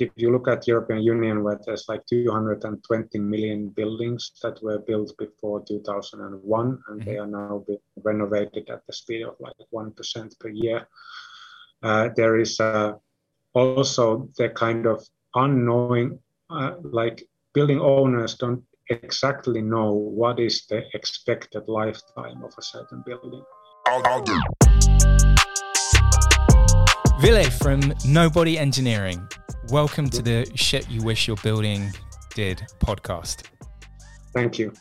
if you look at European Union, where there's like 220 million buildings that were built before 2001, and mm-hmm. they are now being renovated at the speed of like 1% per year. Uh, there is uh, also the kind of unknowing, uh, like building owners don't exactly know what is the expected lifetime of a certain building. I'll, I'll Ville from Nobody Engineering, welcome to the Shit You Wish Your Building Did podcast. Thank you.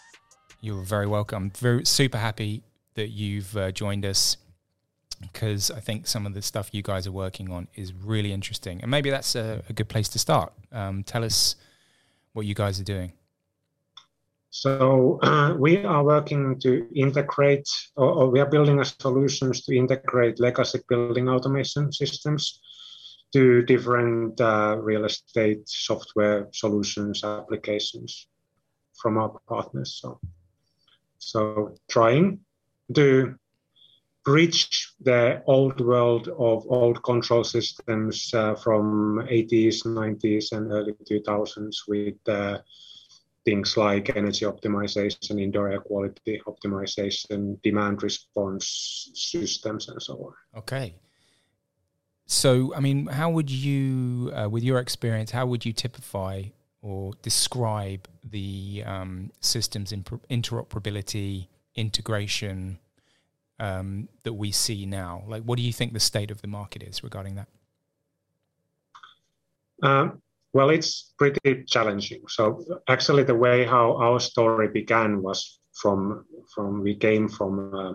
You're very welcome. Very super happy that you've uh, joined us because I think some of the stuff you guys are working on is really interesting, and maybe that's a, a good place to start. Um, tell us what you guys are doing. So uh, we are working to integrate, or, or, we are building a solutions to integrate legacy building automation systems to different uh, real estate software solutions applications from our partners. So, so trying to bridge the old world of old control systems uh, from 80s, 90s, and early 2000s with uh, things like energy optimization, indoor air quality optimization, demand response systems, and so on. Okay. So, I mean, how would you, uh, with your experience, how would you typify or describe the um, systems interoperability, integration um, that we see now? Like, what do you think the state of the market is regarding that? Um, well, it's pretty challenging. So actually, the way how our story began was from from we came from uh,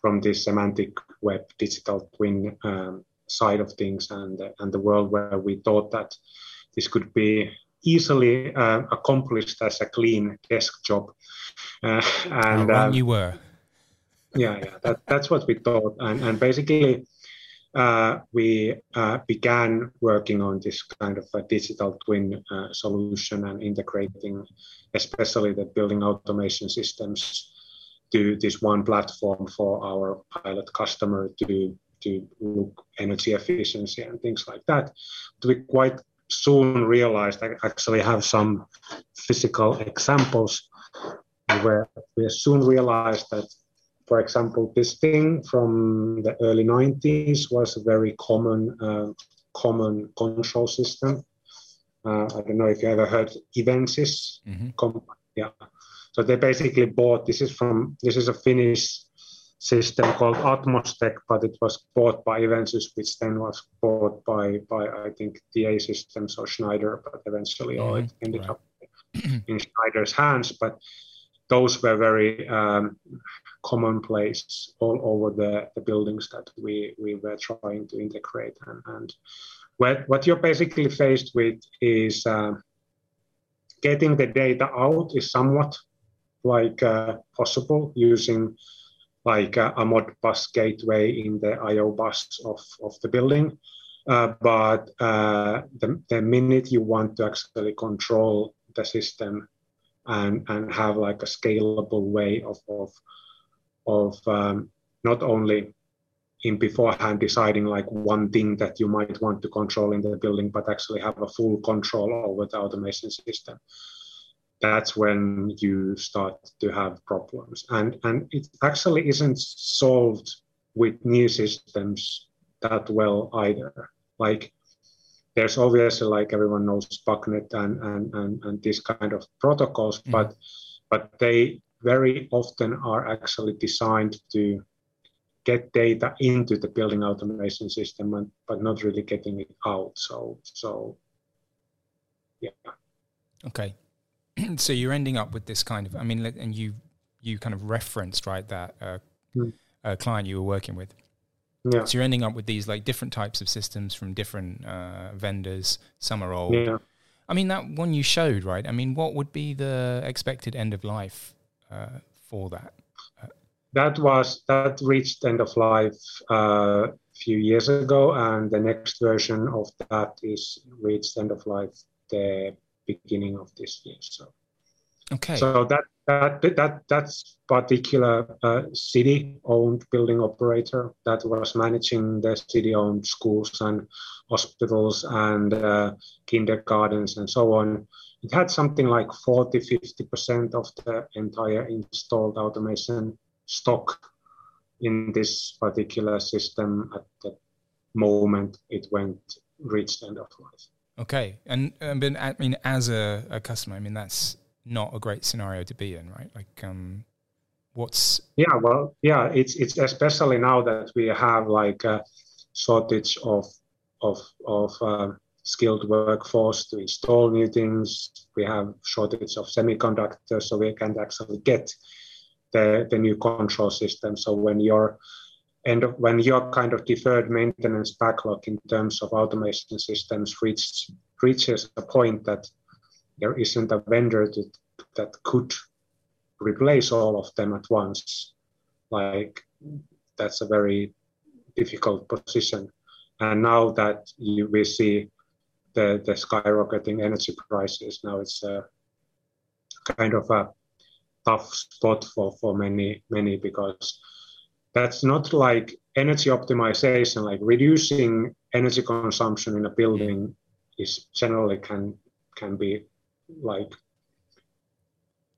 from this semantic web digital twin um, side of things, and and the world where we thought that this could be easily uh, accomplished as a clean desk job. Uh, and um, you were. Yeah, yeah, that, that's what we thought, and and basically uh, we uh, began working on this kind of a digital twin uh, solution and integrating, especially the building automation systems, to this one platform for our pilot customer to to look energy efficiency and things like that. But we quite soon realized I actually have some physical examples where we soon realized that for example, this thing from the early 90s was a very common uh, common control system. Uh, I don't know if you ever heard Invensys. Mm-hmm. Com- yeah. So they basically bought this is from this is a Finnish system called Atmostec, but it was bought by Invensys, which then was bought by by I think DA Systems or Schneider, but eventually mm-hmm. all it ended right. up in Schneider's hands. But those were very um, commonplace all over the, the buildings that we, we were trying to integrate. And, and what, what you're basically faced with is uh, getting the data out is somewhat like uh, possible using like a, a Modbus gateway in the IO bus of, of the building. Uh, but uh, the, the minute you want to actually control the system and, and have like a scalable way of, of of um, not only in beforehand deciding like one thing that you might want to control in the building, but actually have a full control over the automation system. That's when you start to have problems. And, and it actually isn't solved with new systems that well either. Like there's obviously like everyone knows BACnet and, and, and, and these kind of protocols, mm-hmm. but but they very often are actually designed to get data into the building automation system, and, but not really getting it out. So, so yeah. Okay. so you're ending up with this kind of, I mean, and you you kind of referenced right that uh, mm. uh, client you were working with. Yeah. So you're ending up with these like different types of systems from different uh, vendors. Some are old. Yeah. I mean, that one you showed, right? I mean, what would be the expected end of life uh, for that? that was that reached end of life a uh, few years ago, and the next version of that is reached end of life the beginning of this year. So, okay. So that that that that's particular uh, city-owned building operator that was managing the city-owned schools and hospitals and uh, kindergartens and so on. It had something like 40, 50% of the entire installed automation stock in this particular system at the moment it went reached end of life. Okay, and but I mean, as a, a customer, I mean that's not a great scenario to be in, right? Like, um, what's yeah, well, yeah, it's it's especially now that we have like a shortage of of of uh, skilled workforce to install new things. We have shortage of semiconductors, so we can't actually get the the new control system. So when you're of when your kind of deferred maintenance backlog in terms of automation systems reaches reaches a point that there isn't a vendor to, that could replace all of them at once. Like that's a very difficult position. And now that you, we see the, the skyrocketing energy prices, now it's a kind of a tough spot for, for many many because that's not like energy optimization, like reducing energy consumption in a building is generally can can be like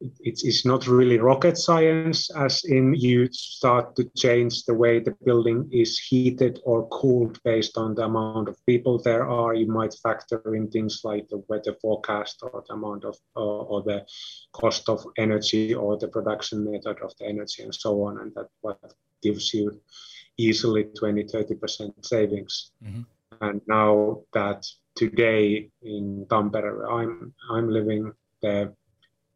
it's, it's not really rocket science as in you start to change the way the building is heated or cooled based on the amount of people there are you might factor in things like the weather forecast or the amount of uh, or the cost of energy or the production method of the energy and so on and that what gives you easily 20 30% savings mm-hmm. and now that today in tampere i'm i'm living the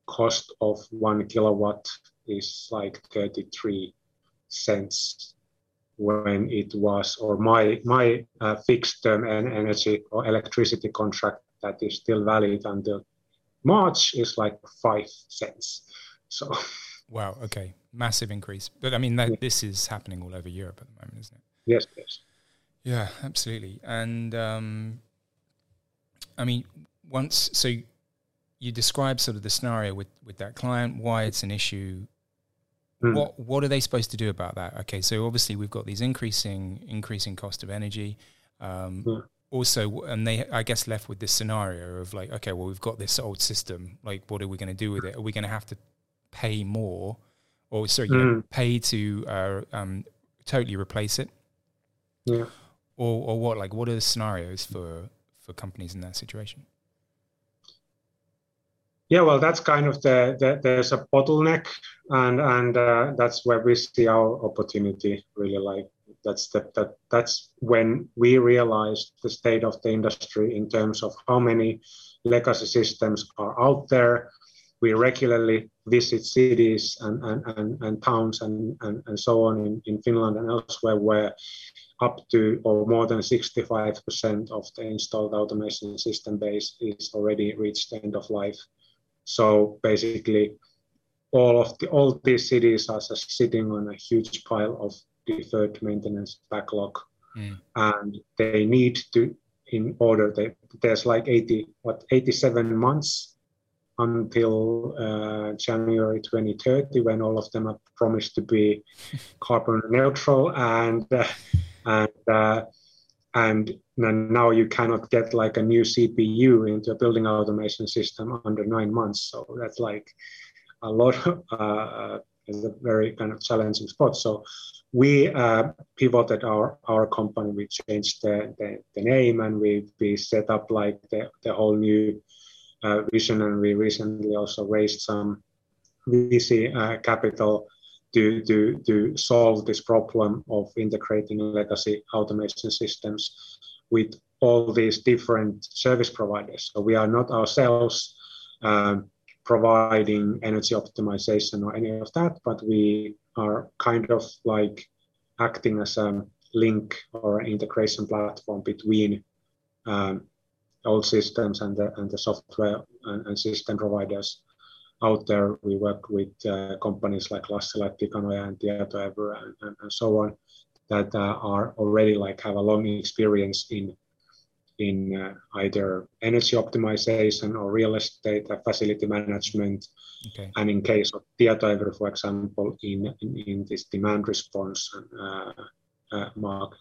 cost of one kilowatt is like 33 cents when it was, or my my uh, fixed term energy or electricity contract that is still valid until March is like five cents. So. Wow. Okay. Massive increase, but I mean that, yeah. this is happening all over Europe at the moment, isn't it? Yes. Yes. Yeah. Absolutely. And um, I mean, once so you describe sort of the scenario with with that client, why it's an issue. Mm. What what are they supposed to do about that? Okay, so obviously we've got these increasing increasing cost of energy. Um, mm. Also, and they I guess left with this scenario of like, okay, well we've got this old system. Like, what are we going to do with it? Are we going to have to pay more, or sorry, mm. know, pay to uh, um, totally replace it? Yeah. Or or what? Like, what are the scenarios for for companies in that situation? Yeah, well, that's kind of the, the there's a bottleneck, and and uh, that's where we see our opportunity. Really, like that's the, that that's when we realized the state of the industry in terms of how many legacy systems are out there. We regularly visit cities and, and, and, and towns and, and, and so on in, in Finland and elsewhere where up to or more than 65% of the installed automation system base is already reached end of life so basically, all of the all these cities are just sitting on a huge pile of deferred maintenance backlog, mm. and they need to, in order there's like 80 what 87 months until uh, January 2030 when all of them are promised to be carbon neutral and uh, and uh, and now you cannot get like a new CPU into a building automation system under nine months. So that's like a lot. Uh, is a very kind of challenging spot. So we uh, pivoted our our company. We changed the, the, the, name and we we set up like the, the whole new uh, vision. And we recently also raised some VC uh, capital to, to, to solve this problem of integrating legacy automation systems with all these different service providers. So we are not ourselves um, providing energy optimization or any of that, but we are kind of like acting as a link or an integration platform between um, old systems and the, and the software and, and system providers out there. We work with uh, companies like Lassila, Tikanoja, and Tietoevry, and, and, and so on, that uh, are already like have a long experience in in uh, either energy optimization or real estate uh, facility management. Okay. And in case of Tietoevry, for example, in, in, in this demand response uh, uh, market.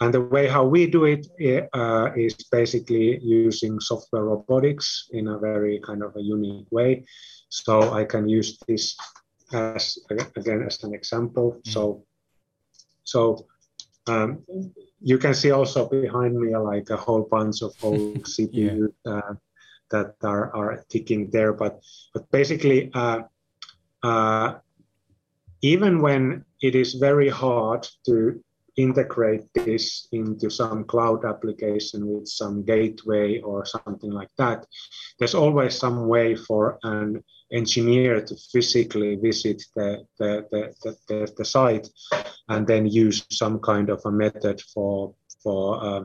And the way how we do it uh, is basically using software robotics in a very kind of a unique way. So I can use this as again as an example. Mm. So so um, you can see also behind me like a whole bunch of old CPUs yeah. uh, that are, are ticking there. But but basically, uh, uh, even when it is very hard to integrate this into some cloud application with some gateway or something like that, there's always some way for an engineer to physically visit the, the, the, the, the site and then use some kind of a method for, for uh,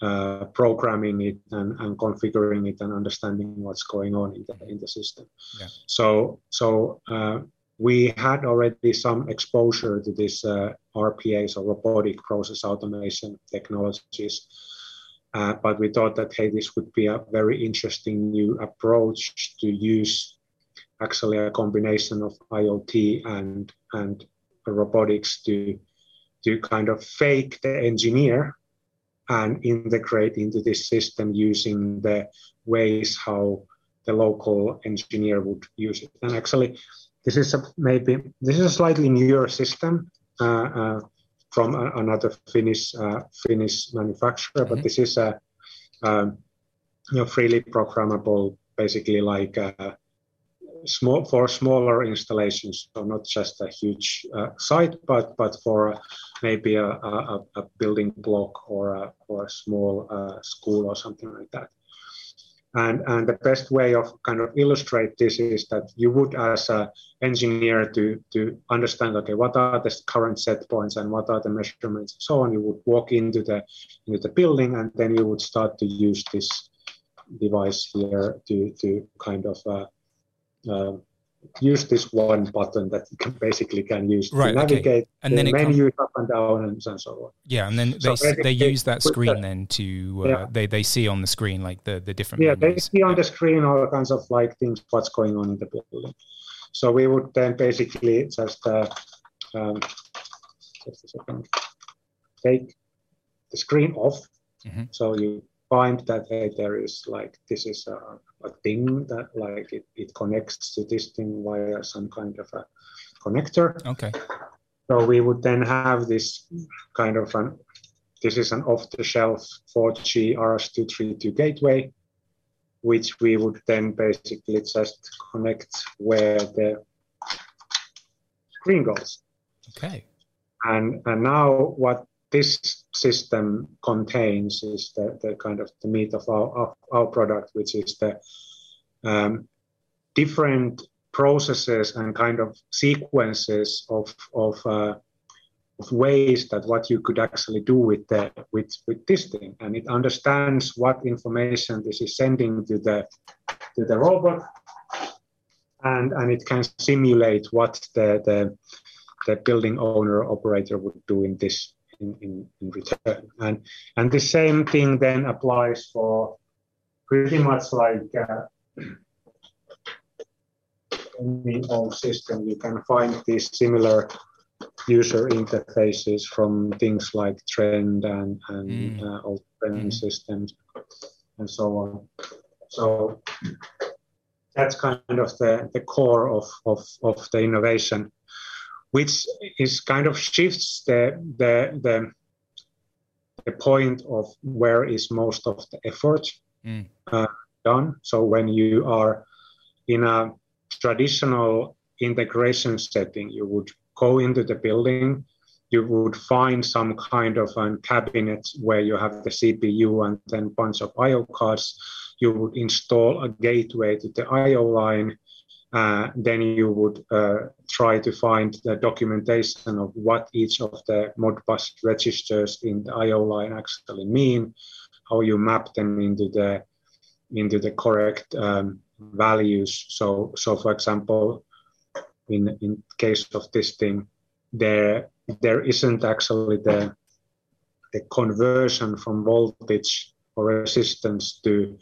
uh, programming it and, and configuring it and understanding what's going on in the, in the system. Yeah. So, so uh, we had already some exposure to this uh, RPA, so robotic process automation technologies. Uh, but we thought that hey, this would be a very interesting new approach to use actually a combination of IoT and and robotics to to kind of fake the engineer and integrate into this system using the ways how the local engineer would use it. And actually, this is a, maybe this is a slightly newer system uh, uh, from another Finnish uh, Finnish manufacturer, mm-hmm. but this is a um, you know freely programmable, basically like a, small for smaller installations, so not just a huge uh, site, but but for maybe a, a, a, building block or a, or a small uh, school or something like that. And, and the best way of kind of illustrate this is that you would, as an engineer, to, to understand, okay, what are the current set points and what are the measurements and so on. You would walk into the into the building and then you would start to use this device here to to kind of uh, uh, use this one button that you can basically can use right, to navigate okay. and the then menu up and down and so on. Yeah, and then they, so they use that screen then to uh, yeah. they they see on the screen like the the different. Yeah, menus. they see on the screen all kinds of like things what's going on in the building. So we would then basically just uh, um, just a second take the screen off. Mm-hmm. So you find that hey, there is like this is a, a thing that like it, it connects to this thing via some kind of a connector. Okay. So we would then have this kind of an this is an off-the-shelf 4G RS232 gateway, which we would then basically just connect where the screen goes. Okay. And and now what this system contains is the, the kind of the meat of our, of our product, which is the um, different processes and kind of sequences of, of, uh, of ways that what you could actually do with the with, with this thing. And it understands what information this is sending to the to the robot. And and it can simulate what the the, the building owner operator would do in this in, in, in return. And, and the same thing then applies for pretty much like uh, any old system. You can find these similar user interfaces from things like Trend and, and mm. uh, old mm. systems and so on. So that's kind of the, the core of, of, of the innovation which is kind of shifts the, the, the, the point of where is most of the effort mm. uh, done. So when you are in a traditional integration setting, you would go into the building, you would find some kind of a cabinet where you have the CPU and then bunch of I/O cards. You would install a gateway to the I/O line uh, then you would uh, try to find the documentation of what each of the Modbus registers in the I/O line actually mean, how you map them into the into the correct um, values. So, so for example, in in case of this thing, there there isn't actually the the conversion from voltage or resistance to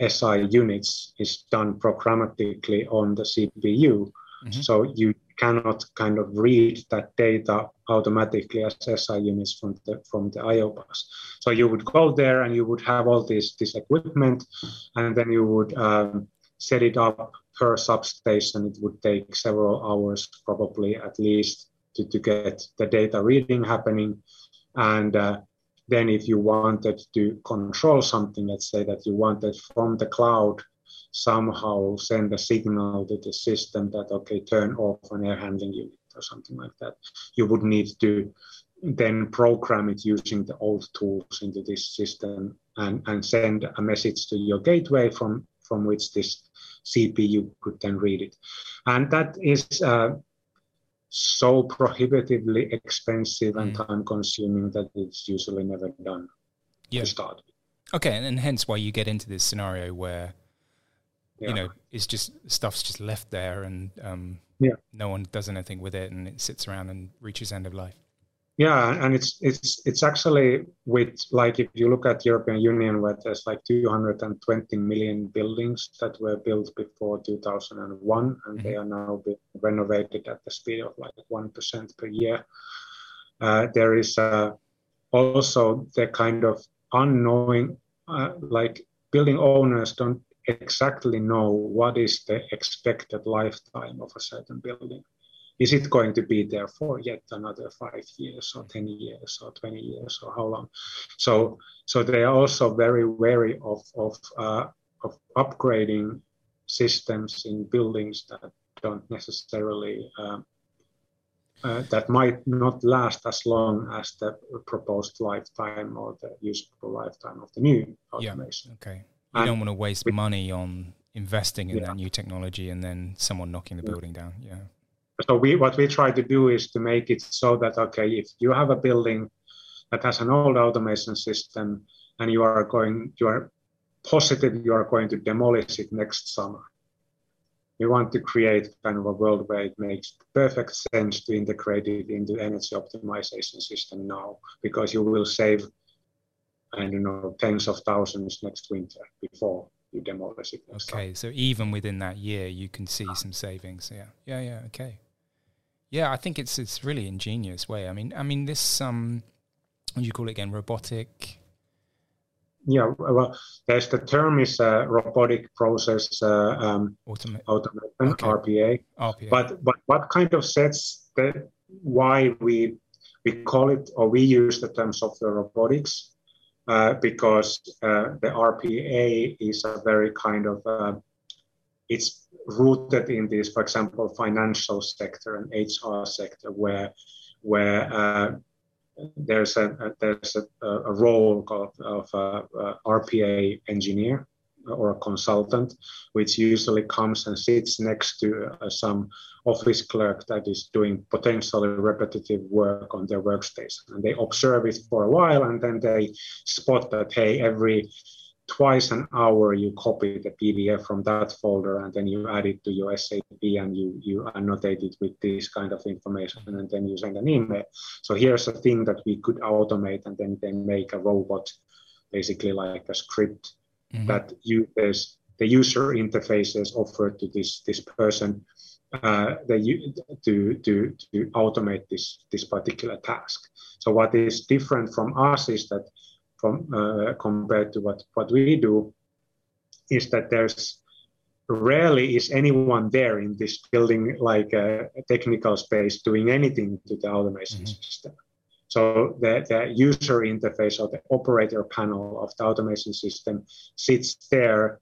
SI units is done programmatically on the CPU. Mm-hmm. So you cannot kind of read that data automatically as SI units from the from the IO bus. So you would go there and you would have all this this equipment, and then you would um, set it up per substation. It would take several hours, probably at least, to, to get the data reading happening. And uh, then if you wanted to control something, let's say that you wanted from the cloud somehow send a signal to the system that, okay, turn off an air handling unit or something like that, you would need to then program it using the old tools into this system and, and send a message to your gateway from, from which this CPU could then read it. And that is uh, so prohibitively expensive and mm. time consuming that it's usually never done yeah. to start Okay, and, and hence why you get into this scenario where yeah. you know it's just stuff's just left there and um, yeah. no one does anything with it and it sits around and reaches end of life. Yeah, and it's it's it's actually with like if you look at European Union where there's like 220 million buildings that were built before 2001 and mm-hmm. they are now being renovated at the speed of like one percent per year. Uh, there is uh, also the kind of unknowing, uh, like building owners don't exactly know what is the expected lifetime of a certain building is it going to be there for yet another five years or 10 years or 20 years or how long so so they are also very wary of of uh, of upgrading systems in buildings that don't necessarily um, uh, that might not last as long as the proposed lifetime or the useful lifetime of the new automation. Yeah, okay. You and don't want to waste money on investing in yeah. that new technology and then someone knocking the building down. Yeah so we what we try to do is to make it so that okay if you have a building that has an old automation system and you are going you are positive you are going to demolish it next summer we want to create kind of a world where it makes perfect sense to integrate it into energy optimization system now because you will save I don't know tens of thousands next winter before you demolish it. okay, so even within that year, you can see some savings. Yeah, yeah, yeah. Okay. Yeah, I think it's it's really ingenious way. I mean, I mean this um, what do you call it again? Robotic. Yeah, well, there's the term is uh, robotic process uh, um, Automa- automation okay. RPA. RPA. But but what kind of sets the why we we call it or we use the term software robotics uh, because uh, the RPA is a very kind of uh, it's rooted in this, for example, financial sector and HR sector, where where uh, there's a, a there's a, a, role called of a, a RPA engineer or a consultant, which usually comes and sits next to uh, some office clerk that is doing potentially repetitive work on their workstation. And they observe it for a while and then they spot that, hey, every twice an hour you copy the PDF from that folder and then you add it to your SAP and you, you annotate it with this kind of information and then you send an email. So here's a thing that we could automate and then then make a robot, basically like a script mm-hmm. that uses the user interfaces offered to this this person uh, the, to, to, to automate this, this particular task. So what is different from us is that uh, compared to what, what we do is that there's rarely is anyone there in this building like a, a technical space doing anything to the automation mm-hmm. system. So the, the user interface or the operator panel of the automation system sits there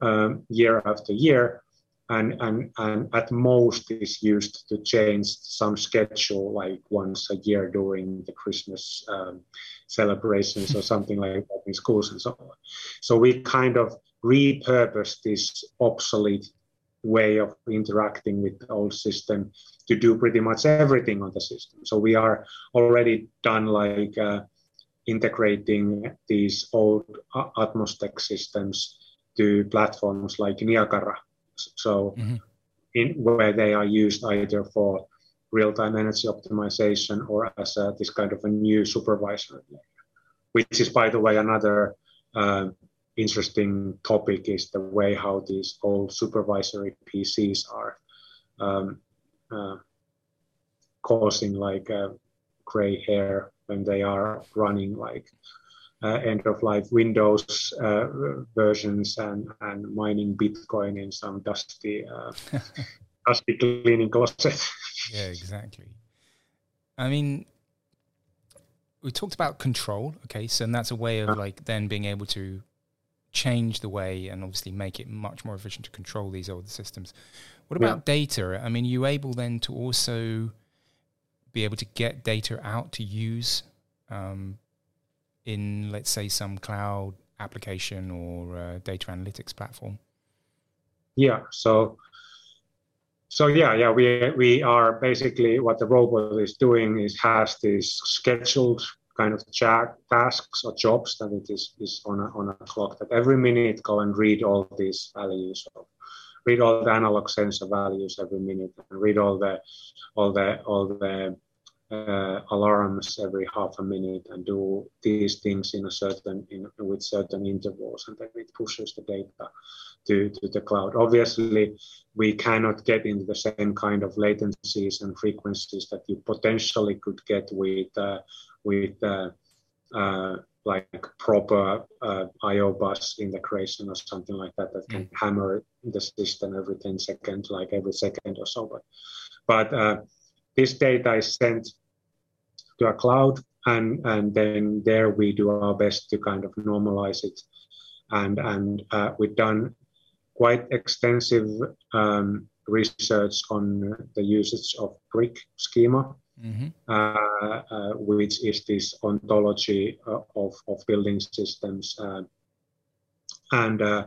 um, year after year and, and, and at most is used to change some schedule like once a year during the Christmas um, celebrations or something like that in schools and so on. So we kind of repurpose this obsolete way of interacting with the old system to do pretty much everything on the system. So we are already done like uh, integrating these old Atmos tech systems to platforms like Niagara so mm-hmm. in where they are used either for real-time energy optimization or as a, this kind of a new supervisor, layer, which is by the way another uh, interesting topic is the way how these old supervisory PCs are um, uh, causing like uh, gray hair when they are running like uh, end of life Windows uh, versions and, and mining Bitcoin in some dusty uh, dusty cleaning closet. yeah, exactly. I mean, we talked about control. Okay, so and that's a way of like then being able to change the way and obviously make it much more efficient to control these older systems. What about yeah. data? I mean, you able then to also be able to get data out to use um, in, let's say, some cloud application or uh, data analytics platform? Yeah. So, so yeah, yeah, we we are basically what the robot is doing is has these scheduled kind of tasks or jobs that it is, is on, a, on a clock that every minute go and read all these values of, read all the analog sensor values every minute and read all the all the all the uh, alarms every half a minute and do these things in a certain in, with certain intervals and then it pushes the data to, to the cloud obviously we cannot get into the same kind of latencies and frequencies that you potentially could get with uh, with uh, uh like proper uh, IO bus integration or something like that that can mm. hammer the system every 10 seconds, like every second or so. But, but uh, this data is sent to a cloud and and then there we do our best to kind of normalize it and and uh, we've done quite extensive um, research on the usage of brick schema mm-hmm. uh, uh, which is this ontology uh, of, of building systems uh, and uh,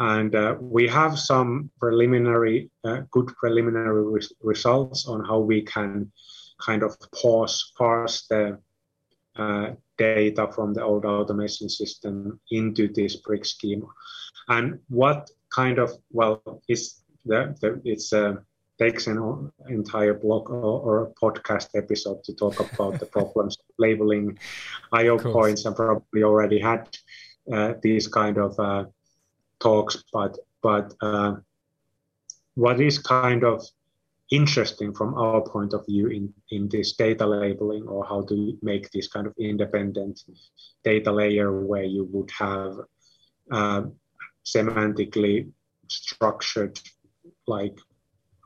and we have some preliminary good preliminary re- results on how we can kind of pause, parse the uh, data from the old automation system into this brick schema. And what kind of, well, is the, the it's a, uh, takes an entire blog or, a podcast episode to talk about the problems of labeling IO points and probably already had uh, these kind of uh, talks, but but uh, what is kind of interesting from our point of view in, in this data labeling or how to make this kind of independent data layer where you would have uh, semantically structured like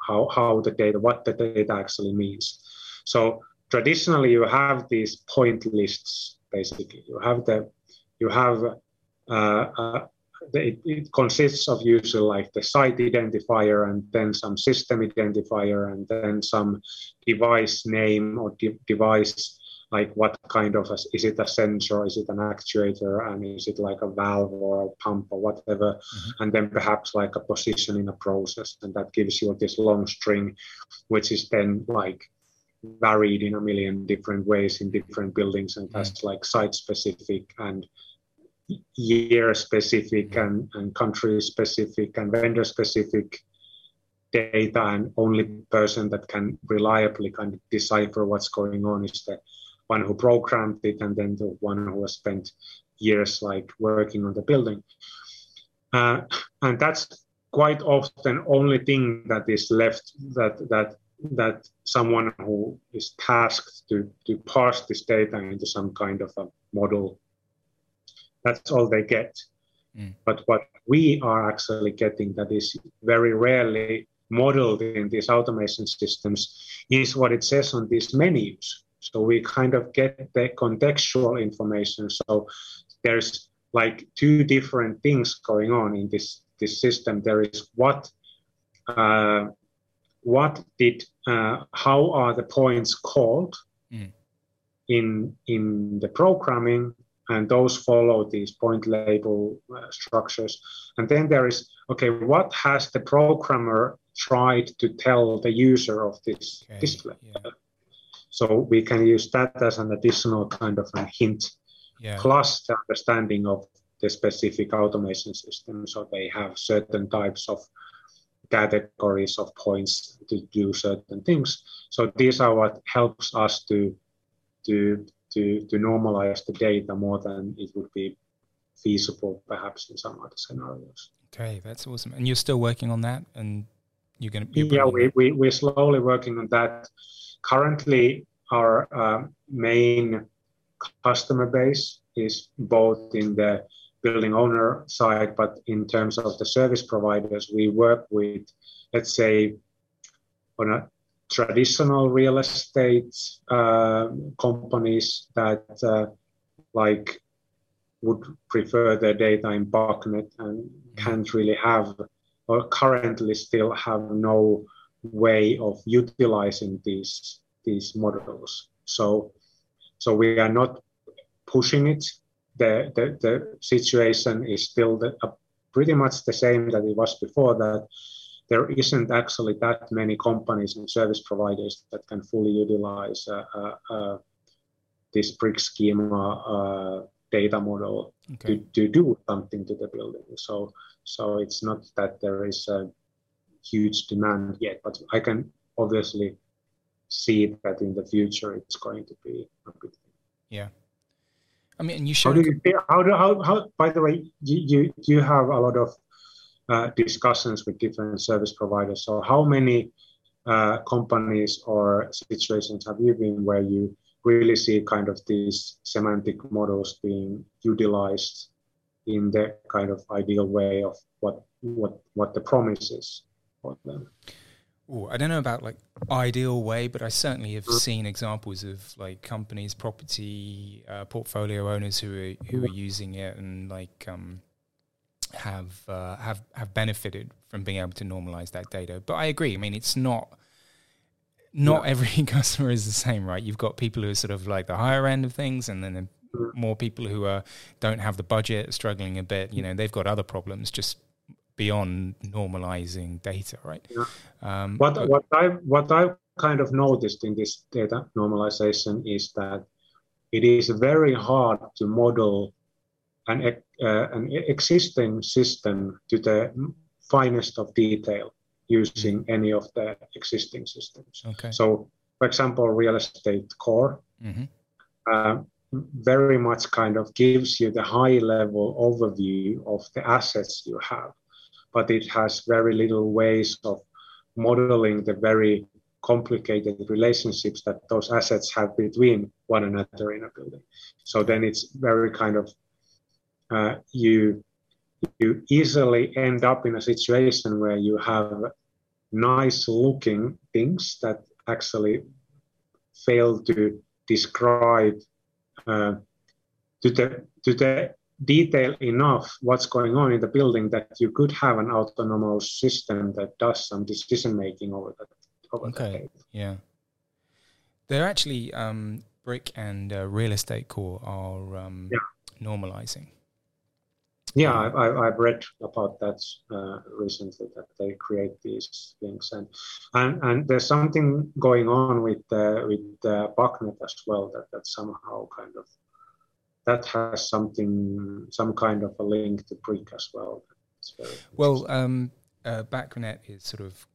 how, how the data what the data actually means. So traditionally you have these point lists basically. You have the you have uh, uh, it, it, consists of usually like the site identifier and then some system identifier and then some device name or de- device like what kind of a, is it a sensor is it an actuator and is it like a valve or a pump or whatever mm-hmm. and then perhaps like a position in a process and that gives you this long string which is then like varied in a million different ways in different buildings and that's mm-hmm. like site specific and year specific and, and country specific and vendor specific data and only person that can reliably kind of decipher what's going on is the one who programmed it and then the one who has spent years like working on the building. Uh, and that's quite often only thing that is left that that that someone who is tasked to to parse this data into some kind of a model that's all they get. Mm. But what we are actually getting that is very rarely modeled in these automation systems is what it says on these menus. So we kind of get the contextual information. So there's like two different things going on in this this system. There is what uh, what did uh, how are the points called mm. in in the programming and those follow these point label uh, structures. And then there is, okay, what has the programmer tried to tell the user of this okay, display? Yeah. So we can use that as an additional kind of a hint, yeah. plus the understanding of the specific automation system. So they have certain types of categories of points to do certain things. So these are what helps us to to to, to normalize the data more than it would be feasible perhaps in some other scenarios. Okay, that's awesome. And you're still working on that, and you're going to. Yeah, we, we we're slowly working on that. Currently, our uh, main customer base is both in the building owner side, but in terms of the service providers, we work with, let's say, on a traditional real estate uh, companies that uh, like would prefer their data in BACnet and can't really have or currently still have no way of utilizing these these models. So so we are not pushing it. The the, the situation is still the, uh, pretty much the same that it was before that there isn't actually that many companies and service providers that can fully utilize uh, uh, uh, this brick schema uh, data model okay. to, to do something to the building. So so it's not that there is a huge demand yet, but I can obviously see that in the future it's going to be a big thing. Yeah. I mean, you should. How do you how do how, how by the way you you, you have a lot of discussions with different service providers. So how many uh, companies or situations have you been where you really see kind of these semantic models being utilized in the kind of ideal way of what what what the promise is for them. Ooh, I don't know about like ideal way, but I certainly have seen examples of like companies, property uh, portfolio owners who are who are using it and like um, have uh, have have benefited from being able to normalize that data. But I agree. I mean, it's not not yeah. every customer is the same, right? You've got people who are sort of like the higher end of things, and then more people who are don't have the budget, struggling a bit. You know, they've got other problems just beyond normalizing data, right? Yeah. Um, what but, what I what I kind of noticed in this data normalization is that it is very hard to model an uh, an existing system to the finest of detail using mm-hmm. any of the existing systems. Okay. So, for example, real estate core. Mm-hmm. Uh, very much kind of gives you the high level overview of the assets you have, but it has very little ways of modeling the very complicated relationships that those assets have between one another in a building. So then it's very kind of uh, you you easily end up in a situation where you have nice looking things that actually fail to describe uh, to the to the detail enough what's going on in the building that you could have an autonomous system that does some decision making over that. Over okay. yeah. They're actually um, brick and uh, real estate core are um, yeah. normalizing. Yeah, I, have read about that uh, recently that they create these things, and and, and there's something going on with uh, with uh, BACnet as well that that somehow kind of that has something some kind of a link to Brick as well. Well, um, uh, BACnet is sort of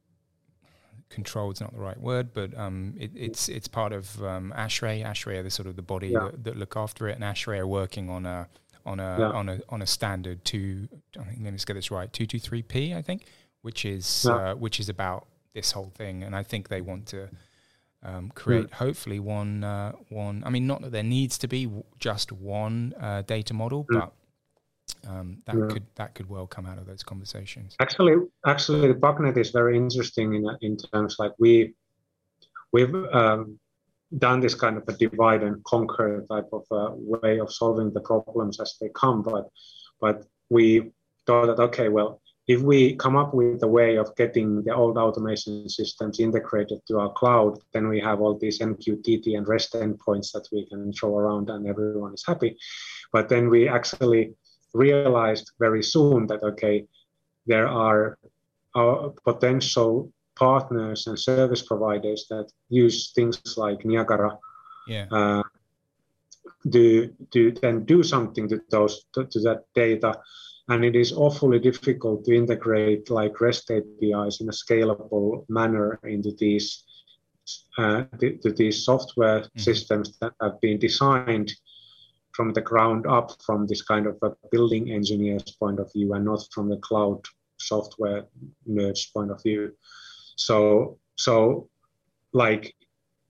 controlled is not the right word, but um, it, it's it's part of um, ASHRAE. ASHRAE are the sort of the body yeah. that, that, look after it, and ASHRAE are working on a on a yeah. on a on a standard two. I think let me get this right. Two two three P. I think, which is yeah. uh, which is about this whole thing, and I think they want to um, create mm. hopefully one uh, one. I mean, not that there needs to be w- just one uh, data model, mm. but um, that could that could well come out of those conversations. Actually, actually, the BACnet is very interesting in in terms like we we've um, done this kind of a divide and conquer type of uh, way of solving the problems as they come. But but we thought that okay, well, if we come up with a way of getting the old automation systems integrated to our cloud, then we have all these MQTT and REST endpoints that we can throw around and everyone is happy. But then we actually realized very soon that okay, there are uh, potential partners and service providers that use things like Niagara yeah. uh, to, to then do something to those to, to, that data. And it is awfully difficult to integrate like REST APIs in a scalable manner into these uh, to, to these software mm-hmm. systems that have been designed from the ground up from this kind of a building engineer's point of view and not from the cloud software nerd's point of view so so like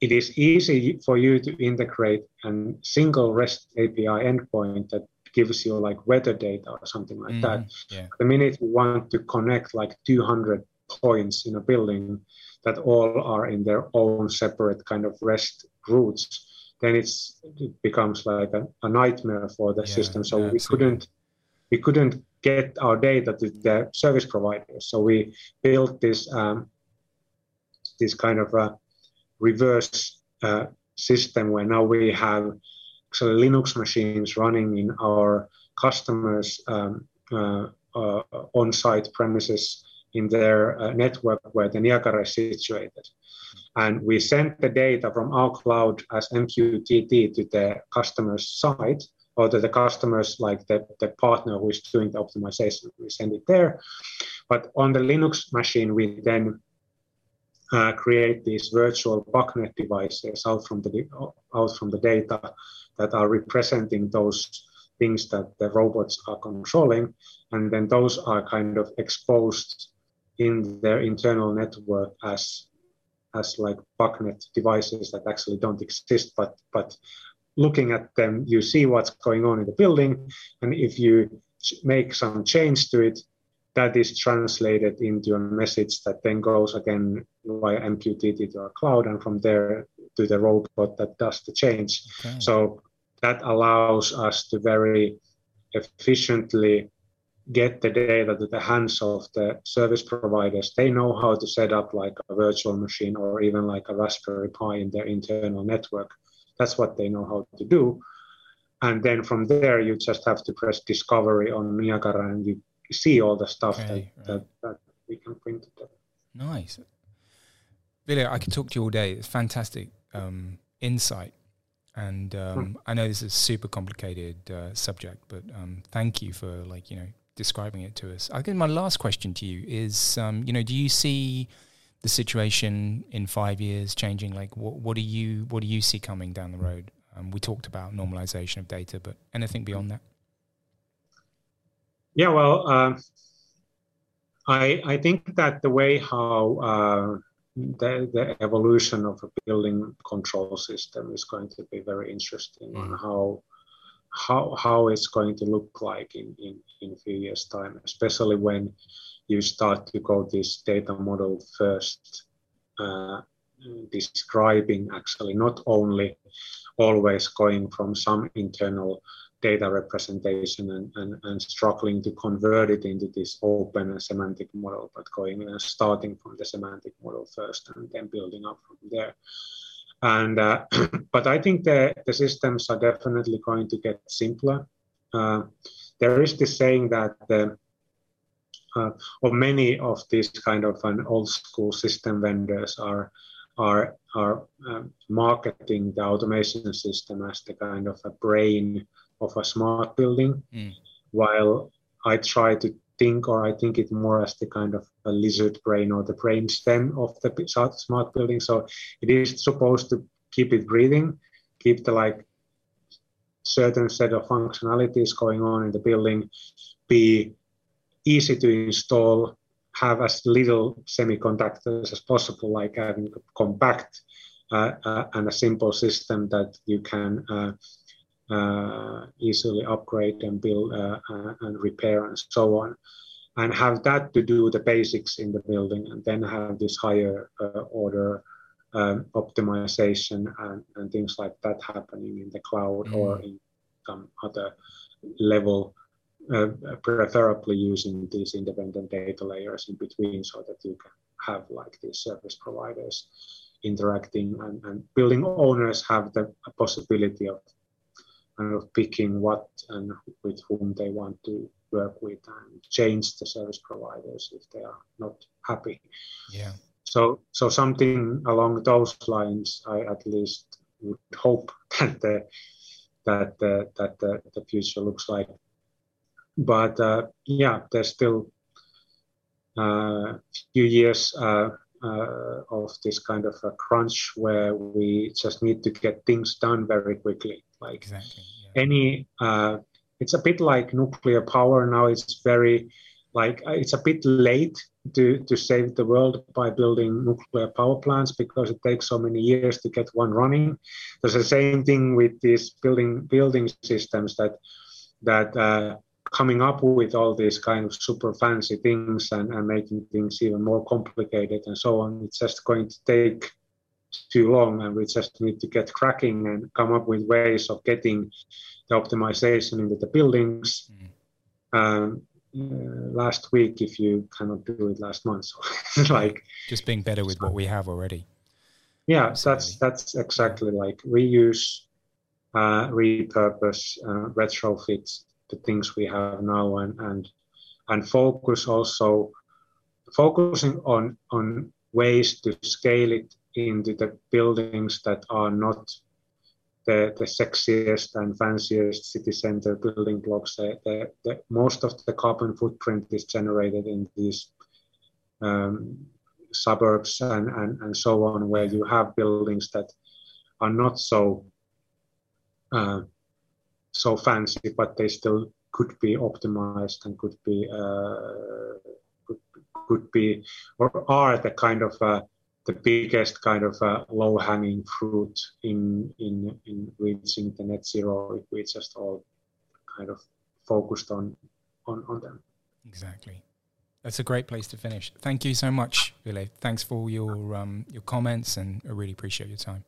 it is easy for you to integrate a single REST API endpoint that gives you like weather data or something like mm, that. Yeah. The minute you want to connect like 200 points in a building that all are in their own separate kind of REST routes, then it's it becomes like a, a nightmare for the yeah, system. So yeah, we couldn't we couldn't get our data to the service providers. So we built this um, this kind of a reverse uh, system where now we have actually Linux machines running in our customers' um, uh, uh, on-site premises in their uh, network where the Niagara is situated. And we send the data from our cloud as MQTT to the customer's site or to the customers, like the, the partner who is doing the optimization. We send it there. But on the Linux machine, we then uh, create these virtual BACnet devices out from the out from the data that are representing those things that the robots are controlling, and then those are kind of exposed in their internal network as as like BACnet devices that actually don't exist, but but looking at them, you see what's going on in the building, and if you make some change to it, that is translated into a message that then goes again via MQTT to our cloud, and from there to the robot that does the change. Okay. So that allows us to very efficiently get the data to the hands of the service providers. They know how to set up like a virtual machine or even like a Raspberry Pi in their internal network. That's what they know how to do. And then from there, you just have to press discovery on Niagara and you see all the stuff okay, that, right. that, that, we can bring to them. Nice. Ville, I could talk to you all day. It's fantastic um, insight. And um, hmm. I know this is a super complicated uh, subject, but um, thank you for like, you know, describing it to us. I think my last question to you is, um, you know, do you see the situation in five years changing? Like, what, what do you what do you see coming down the road? Um, we talked about normalization of data, but anything beyond that? Yeah, well, uh, I I think that the way how uh, the, the evolution of a building control system is going to be very interesting mm. on how how how it's going to look like in, in, in a few years time, especially when you start to go this data model first, uh, describing actually not only always going from some internal data representation and, and, and struggling to convert it into this open and semantic model, but going and starting from the semantic model first and then building up from there. And uh, but I think the, the systems are definitely going to get simpler. Uh, there is this saying that the uh, or many of these kind of an old school system vendors are are are um, marketing the automation system as the kind of a brain of a smart building, mm. while I try to think, or I think it more as the kind of a lizard brain or the brain stem of the smart building. So it is supposed to keep it breathing, keep the like certain set of functionalities going on in the building, be easy to install, have as little semiconductors as possible, like having compact uh, uh, and a simple system that you can uh, uh, easily upgrade and build uh, uh, and repair and so on and have that to do the basics in the building and then have this higher order um, optimization and, and things like that happening in the cloud mm. or in some other level, uh, preferably using these independent data layers in between so that you can have like these service providers interacting and, and building owners have the possibility of kind of picking what and with whom they want to work with and change the service providers if they are not happy. Yeah. So so something along those lines, I at least would hope that the that the, that the, the future looks like. But uh, yeah, there's still a uh, few years uh, uh, of this kind of a crunch where we just need to get things done very quickly like exactly, yeah. any. Uh, it's a bit like nuclear power now. It's very like uh, it's a bit late to, to save the world by building nuclear power plants because it takes so many years to get one running. There's the same thing with these building building systems that that uh, coming up with all these kind of super fancy things and, and making things even more complicated and so on. It's just going to take too long and we just need to get cracking and come up with ways of getting the optimization into the buildings. Mm. Um, uh, last week if you cannot do it last month. So like just being better with what we have already. Yeah, that's that's exactly like reuse, uh, repurpose, uh, retrofit the things we have now, and and and focus also focusing on on ways to scale it into the buildings that are not the, the sexiest and fanciest city center building blocks. The, the, the, most of the carbon footprint is generated in these um, suburbs and, and, and so on, where you have buildings that are not so uh, so fancy, but they still could be optimized and could be uh, could, could be or are the kind of uh, the biggest kind of uh, low-hanging fruit in, in in reaching the net zero if we just all kind of focused on on, on them. Exactly. That's a great place to finish. Thank you so much, Ville. Thanks for your um, your comments, and I really appreciate your time.